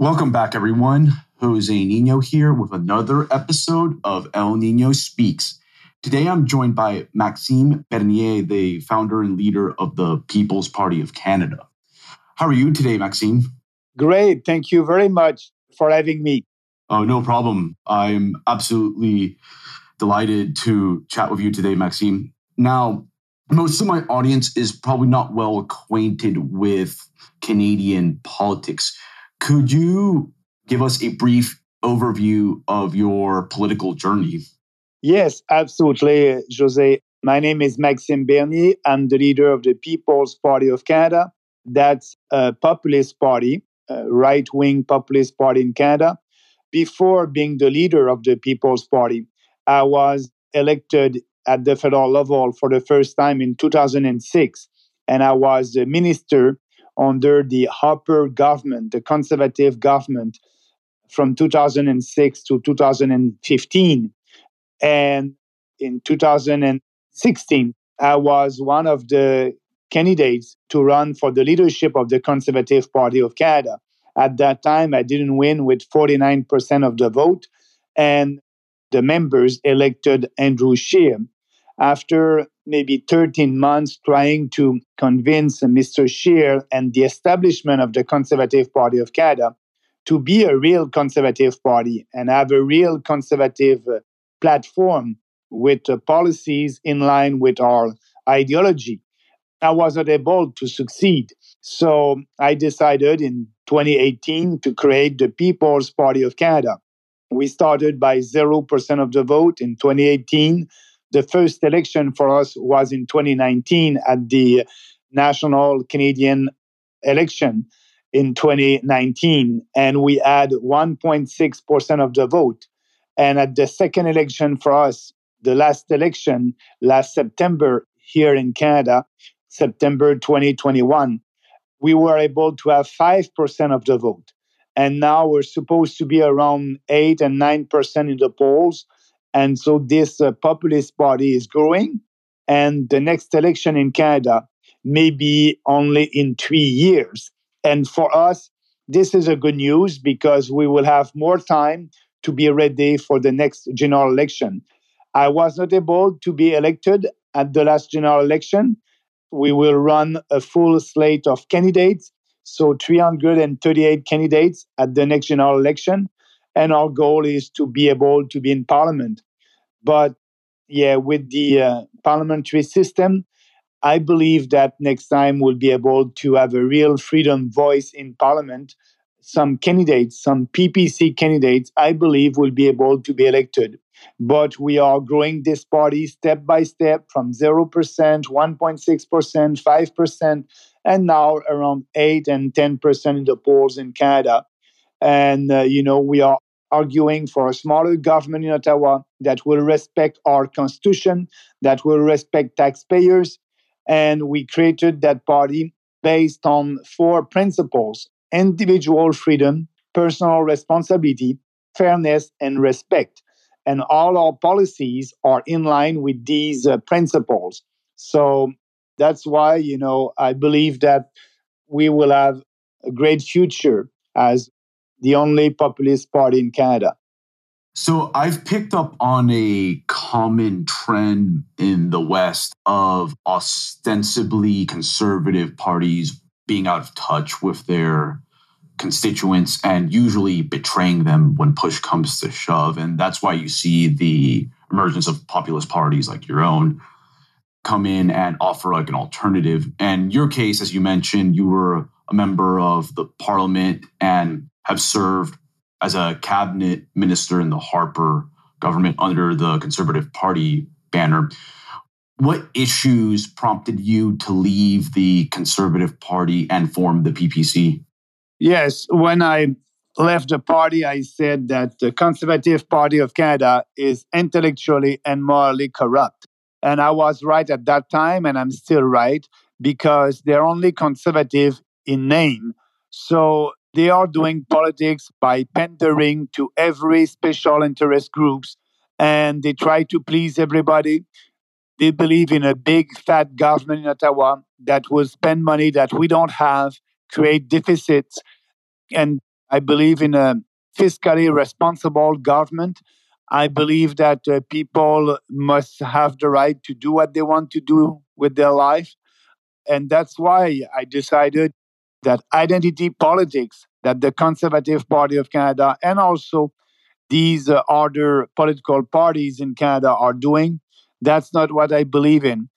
Welcome back, everyone. Jose Nino here with another episode of El Nino Speaks. Today I'm joined by Maxime Bernier, the founder and leader of the People's Party of Canada. How are you today, Maxime? Great. Thank you very much for having me. Oh, no problem. I'm absolutely delighted to chat with you today, Maxime. Now, most of my audience is probably not well acquainted with Canadian politics. Could you give us a brief overview of your political journey? Yes, absolutely, Jose. My name is Maxime Bernier. I'm the leader of the People's Party of Canada. That's a populist party, a right wing populist party in Canada. Before being the leader of the People's Party, I was elected at the federal level for the first time in 2006, and I was the minister under the Harper government, the conservative government, from 2006 to 2015. And in 2016, I was one of the candidates to run for the leadership of the Conservative Party of Canada. At that time, I didn't win with 49% of the vote, and the members elected Andrew Scheer. After maybe 13 months trying to convince Mr. Scheer and the establishment of the Conservative Party of Canada to be a real conservative party and have a real conservative uh, platform with policies in line with our ideology. I wasn't able to succeed. So I decided in 2018 to create the People's Party of Canada. We started by 0% of the vote in 2018. The first election for us was in 2019 at the National Canadian election in 2019, and we had 1.6% of the vote. And at the second election for us, the last election last September here in Canada, September 2021, we were able to have 5% of the vote. And now we're supposed to be around 8 and 9% in the polls. And so this uh, populist party is growing. And the next election in Canada may be only in three years. And for us, this is a good news because we will have more time to be ready for the next general election. I was not able to be elected at the last general election. We will run a full slate of candidates, so 338 candidates at the next general election. And our goal is to be able to be in parliament. But yeah, with the uh, parliamentary system, I believe that next time we'll be able to have a real freedom voice in parliament. Some candidates, some PPC candidates, I believe will be able to be elected. But we are growing this party step by step from 0%, 1.6%, 5%, and now around 8 and 10% in the polls in Canada. And, uh, you know, we are arguing for a smaller government in Ottawa that will respect our constitution, that will respect taxpayers, and we created that party based on four principles individual freedom, personal responsibility, fairness, and respect. And all our policies are in line with these uh, principles. So that's why, you know, I believe that we will have a great future as the only populist party in Canada. So I've picked up on a common trend in the West of ostensibly conservative parties being out of touch with their constituents and usually betraying them when push comes to shove. And that's why you see the emergence of populist parties like your own come in and offer like an alternative. And your case, as you mentioned, you were a member of the parliament and have served as a cabinet minister in the Harper government under the Conservative Party banner. What issues prompted you to leave the Conservative Party and form the PPC? Yes, when I left the party, I said that the Conservative Party of Canada is intellectually and morally corrupt. And I was right at that time, and I'm still right, because they're only conservative in name. So they are doing politics by pandering to every special interest groups and they try to please everybody. They believe in a big fat government in Ottawa that will spend money that we don't have, create deficits. And I believe in a fiscally responsible government. I believe that uh, people must have the right to do what they want to do with their life. And that's why I decided that identity politics that the Conservative Party of Canada and also these uh, other political parties in Canada are doing, that's not what I believe in.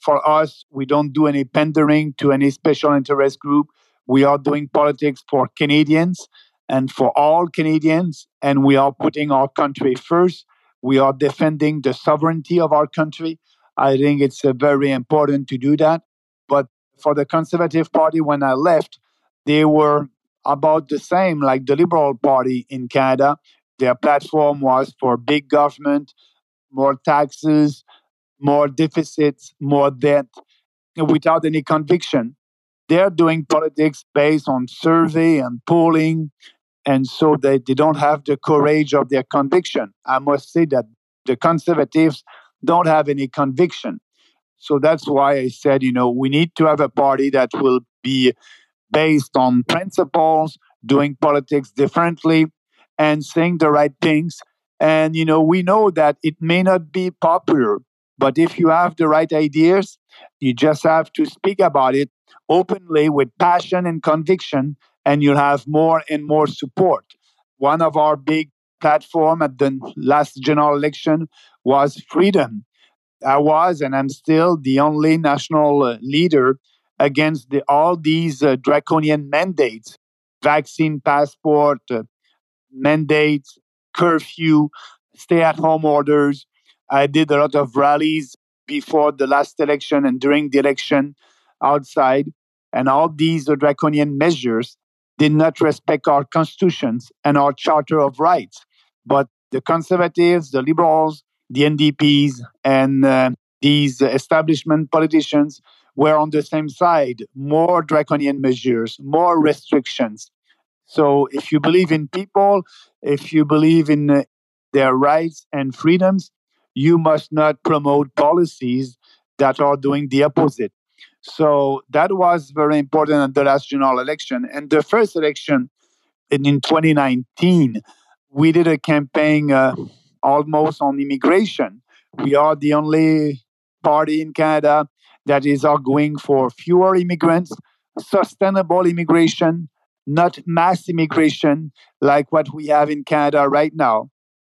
For us, we don't do any pandering to any special interest group. We are doing politics for Canadians and for all Canadians, and we are putting our country first. We are defending the sovereignty of our country. I think it's uh, very important to do that. For the Conservative Party, when I left, they were about the same like the Liberal Party in Canada. Their platform was for big government, more taxes, more deficits, more debt, without any conviction. They're doing politics based on survey and polling, and so they, they don't have the courage of their conviction. I must say that the conservatives don't have any conviction. So that's why I said, you know, we need to have a party that will be based on principles, doing politics differently, and saying the right things. And, you know, we know that it may not be popular, but if you have the right ideas, you just have to speak about it openly with passion and conviction, and you'll have more and more support. One of our big platform at the last general election was freedom. I was and I'm still the only national uh, leader against the, all these uh, draconian mandates vaccine passport, uh, mandates, curfew, stay at home orders. I did a lot of rallies before the last election and during the election outside. And all these draconian measures did not respect our constitutions and our Charter of Rights. But the conservatives, the liberals, the NDPs, and uh, these establishment politicians were on the same side more draconian measures, more restrictions. So, if you believe in people, if you believe in uh, their rights and freedoms, you must not promote policies that are doing the opposite. So, that was very important at the last general election. And the first election in, in 2019, we did a campaign uh, almost on immigration. We are the only party in Canada that is arguing for fewer immigrants, sustainable immigration, not mass immigration like what we have in Canada right now.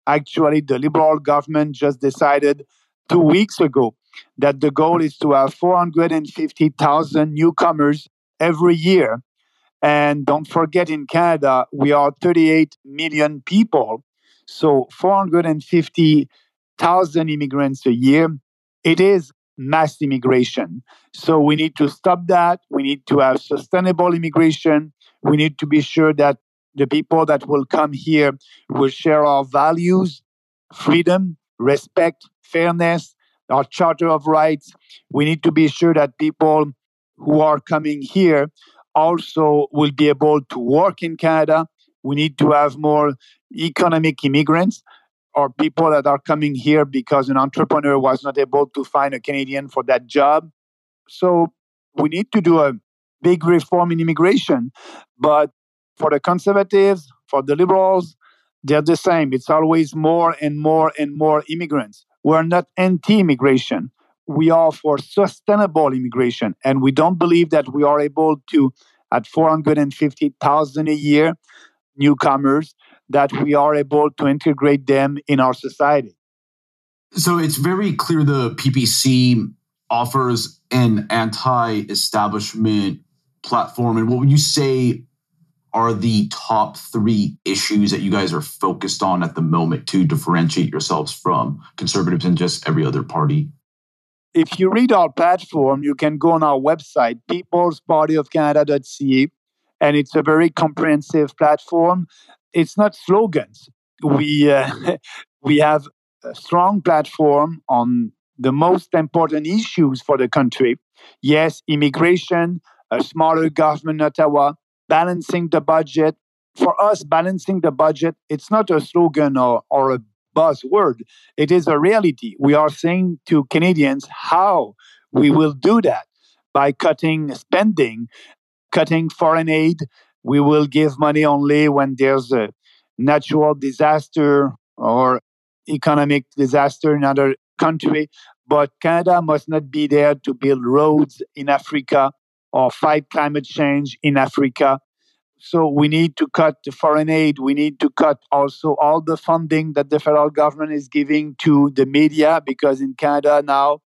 Actually, the Liberal government just decided two weeks ago that the goal is to have 450,000 newcomers every year. And don't forget, in Canada, we are 38 million people. So 450,000 immigrants a year. It is mass immigration. So we need to stop that. We need to have sustainable immigration. We need to be sure that the people that will come here will share our values, freedom, respect, fairness, our Charter of Rights. We need to be sure that people who are coming here also will be able to work in Canada. We need to have more economic immigrants or people that are coming here because an entrepreneur was not able to find a Canadian for that job. So we need to do a big reform in immigration. But for the conservatives, for the liberals, they're the same. It's always more and more and more immigrants. We're not anti immigration. We are for sustainable immigration. And we don't believe that we are able to, at 450,000 a year, newcomers, that we are able to integrate them in our society. So it's very clear the PPC offers an anti establishment platform. And what would you say are the top three issues that you guys are focused on at the moment to differentiate yourselves from conservatives and just every other party? If you read our platform, you can go on our website, peoplespartyofcanada.ca, and it's a very comprehensive platform it's not slogans. We uh, we have a strong platform on the most important issues for the country. Yes, immigration, a smaller government, Ottawa, balancing the budget. For us, balancing the budget, it's not a slogan or, or a buzzword. It is a reality. We are saying to Canadians how we will do that by cutting spending, cutting foreign aid, We will give money only when there's a natural disaster or economic disaster in another country. But Canada must not be there to build roads in Africa or fight climate change in Africa. So we need to cut the foreign aid. We need to cut also all the funding that the federal government is giving to the media because in Canada now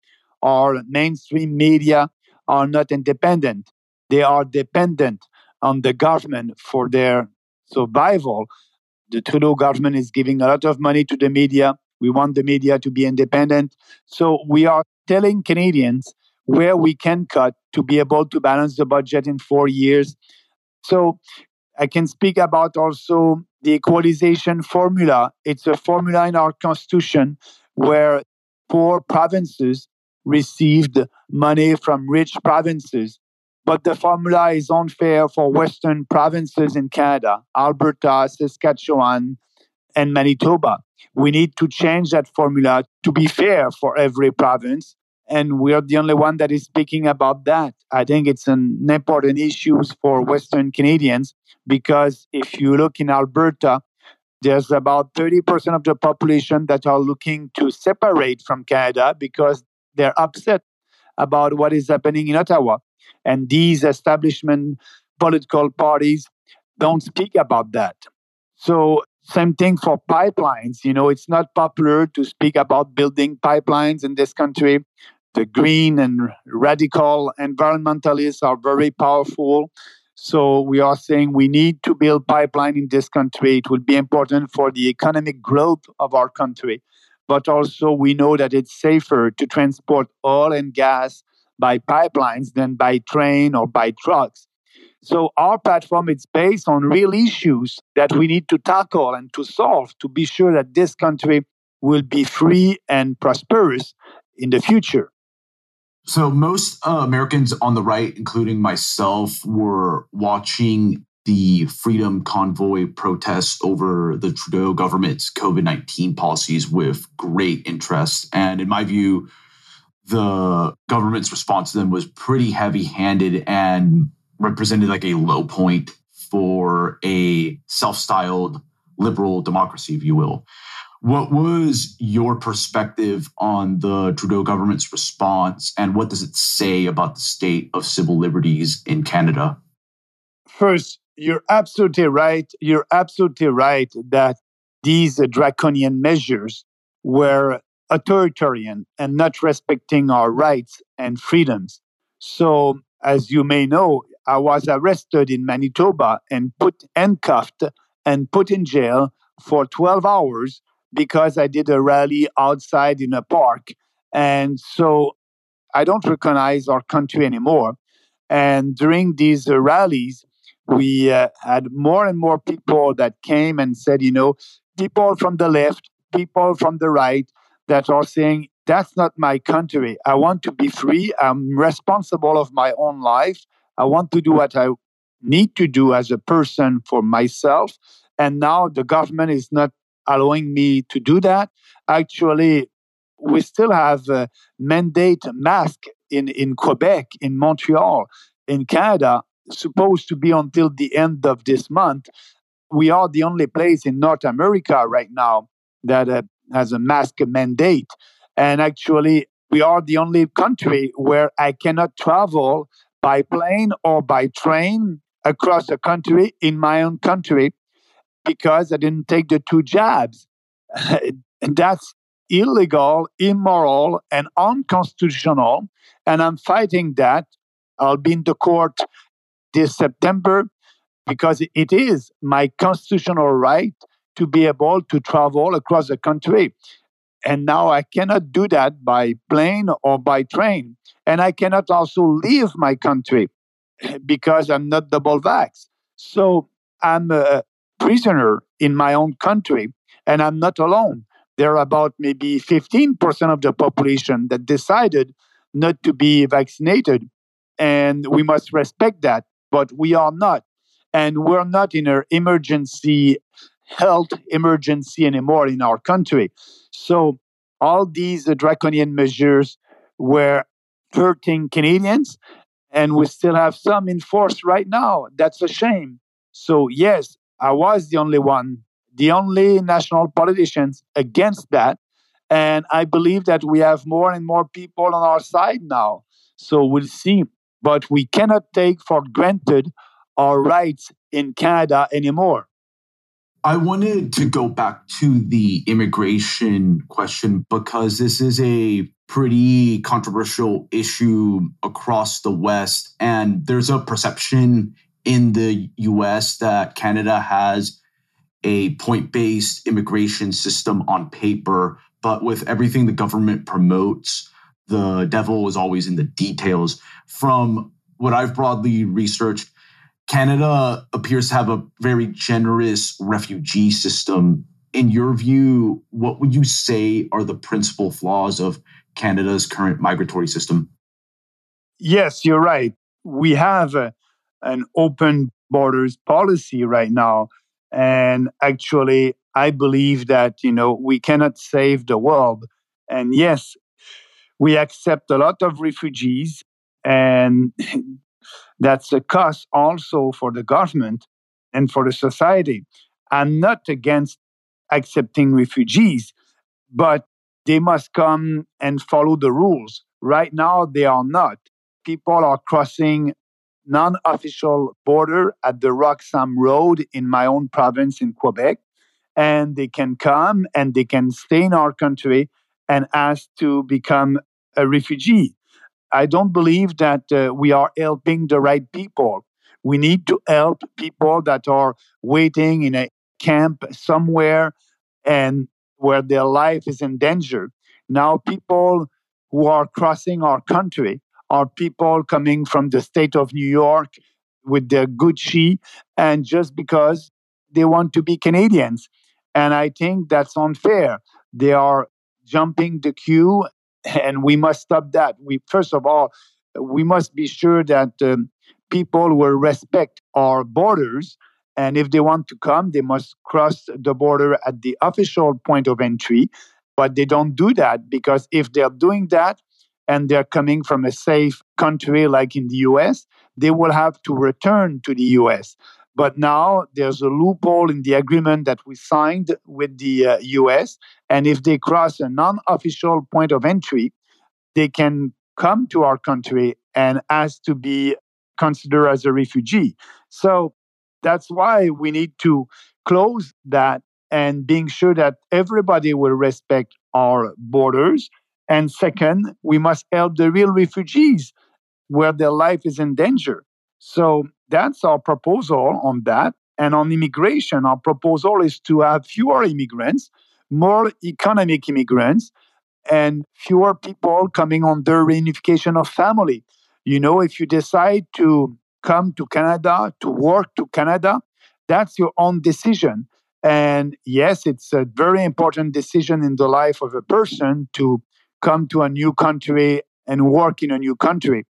our mainstream media are not independent. They are dependent on the government for their survival. The Trudeau government is giving a lot of money to the media. We want the media to be independent. So we are telling Canadians where we can cut to be able to balance the budget in four years. So I can speak about also the equalization formula. It's a formula in our constitution where poor provinces received money from rich provinces. But the formula is unfair for Western provinces in Canada, Alberta, Saskatchewan, and Manitoba. We need to change that formula to be fair for every province. And we're the only one that is speaking about that. I think it's an important issue for Western Canadians because if you look in Alberta, there's about 30% of the population that are looking to separate from Canada because they're upset about what is happening in Ottawa. And these establishment political parties don't speak about that. So, same thing for pipelines. You know, it's not popular to speak about building pipelines in this country. The green and radical environmentalists are very powerful. So we are saying we need to build pipeline in this country. It will be important for the economic growth of our country but also we know that it's safer to transport oil and gas by pipelines than by train or by trucks. So our platform is based on real issues that we need to tackle and to solve to be sure that this country will be free and prosperous in the future. So most uh, Americans on the right, including myself, were watching the Freedom Convoy protests over the Trudeau government's COVID 19 policies with great interest. And in my view, the government's response to them was pretty heavy handed and represented like a low point for a self styled liberal democracy, if you will. What was your perspective on the Trudeau government's response, and what does it say about the state of civil liberties in Canada? First, you're absolutely right. You're absolutely right that these draconian measures were authoritarian and not respecting our rights and freedoms. So, as you may know, I was arrested in Manitoba and put handcuffed and put in jail for 12 hours because I did a rally outside in a park. And so I don't recognize our country anymore. And during these rallies, we uh, had more and more people that came and said, you know, people from the left, people from the right that are saying, that's not my country. I want to be free. I'm responsible of my own life. I want to do what I need to do as a person for myself. And now the government is not allowing me to do that. Actually, we still have a mandate mask in, in Quebec, in Montreal, in Canada supposed to be until the end of this month. We are the only place in North America right now that uh, has a mask mandate. And actually, we are the only country where I cannot travel by plane or by train across the country in my own country because I didn't take the two jabs. and that's illegal, immoral, and unconstitutional. And I'm fighting that. I'll be in the court this September because it is my constitutional right to be able to travel across the country. And now I cannot do that by plane or by train. And I cannot also leave my country because I'm not double vax. So I'm a prisoner in my own country and I'm not alone. There are about maybe 15% of the population that decided not to be vaccinated. And we must respect that but we are not. And we're not in an emergency health emergency anymore in our country. So all these uh, draconian measures were hurting Canadians, and we still have some in force right now. That's a shame. So, yes, I was the only one, the only national politicians against that. And I believe that we have more and more people on our side now. So we'll see. But we cannot take for granted our rights in Canada anymore. I wanted to go back to the immigration question because this is a pretty controversial issue across the West. And there's a perception in the US that Canada has a point based immigration system on paper. But with everything the government promotes, the devil is always in the details. From what I've broadly researched, Canada appears to have a very generous refugee system. In your view, what would you say are the principal flaws of Canada's current migratory system? Yes, you're right. We have a, an open borders policy right now. And actually, I believe that, you know, we cannot save the world. And yes, we accept a lot of refugees and that's a cost also for the government and for the society. I'm not against accepting refugees, but they must come and follow the rules. Right now, they are not. People are crossing non-official border at the Roxham Road in my own province in Quebec, and they can come and they can stay in our country and asked to become a refugee. I don't believe that uh, we are helping the right people. We need to help people that are waiting in a camp somewhere and where their life is in danger. Now, people who are crossing our country are people coming from the state of New York with their Gucci and just because they want to be Canadians. And I think that's unfair. They are jumping the queue and we must stop that. We first of all, we must be sure that um, people will respect our borders, and if they want to come, they must cross the border at the official point of entry. But they don't do that because if they're doing that and they're coming from a safe country like in the US, they will have to return to the US. But now there's a loophole in the agreement that we signed with the uh, US. And if they cross a non official point of entry, they can come to our country and ask to be considered as a refugee. So that's why we need to close that and being sure that everybody will respect our borders. And second, we must help the real refugees where their life is in danger. So that's our proposal on that. And on immigration, our proposal is to have fewer immigrants, more economic immigrants, and fewer people coming under reunification of family. You know, if you decide to come to Canada, to work to Canada, that's your own decision. And yes, it's a very important decision in the life of a person to come to a new country and work in a new country.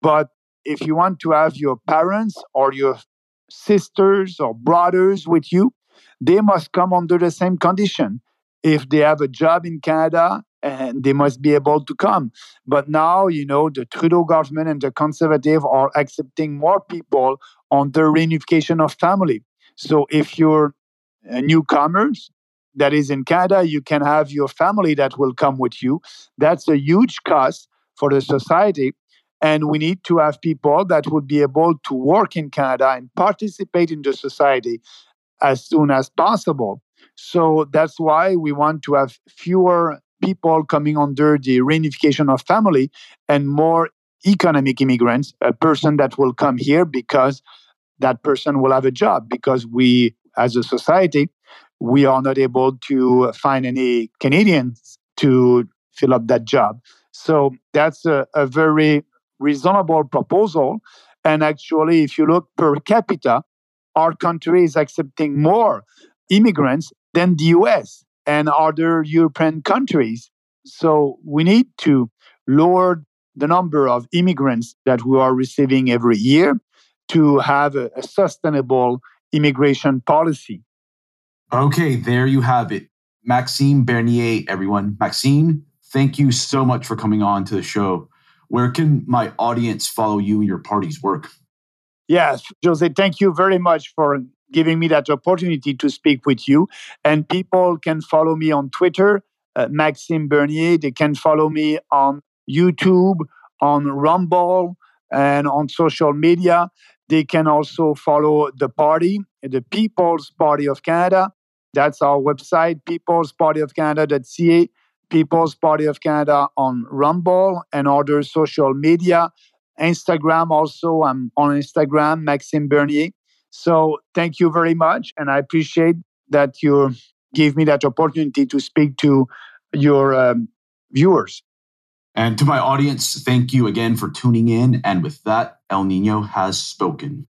But if you want to have your parents or your sisters or brothers with you, they must come under the same condition. If they have a job in Canada, and they must be able to come. But now, you know, the Trudeau government and the Conservative are accepting more people on the reunification of family. So if you're a newcomers that is in Canada, you can have your family that will come with you. That's a huge cost for the society. And we need to have people that would be able to work in Canada and participate in the society as soon as possible. So that's why we want to have fewer people coming under the reunification of family and more economic immigrants, a person that will come here because that person will have a job because we, as a society, we are not able to find any Canadians to fill up that job. So that's a, a very reasonable proposal. And actually, if you look per capita, our country is accepting more immigrants than the US and other European countries. So we need to lower the number of immigrants that we are receiving every year to have a, a sustainable immigration policy. Okay, there you have it. Maxime Bernier, everyone. Maxime, thank you so much for coming on to the show. Where can my audience follow you and your party's work? Yes, Jose, thank you very much for giving me that opportunity to speak with you. And people can follow me on Twitter, uh, Maxime Bernier. They can follow me on YouTube, on Rumble, and on social media. They can also follow the party, the People's Party of Canada. That's our website, peoplespartyofcanada.ca, People's Party of Canada on Rumble and other social media. Instagram also, I'm on Instagram, Maxime Bernier. So thank you very much. And I appreciate that you give me that opportunity to speak to your um, viewers. And to my audience, thank you again for tuning in. And with that, El Nino has spoken.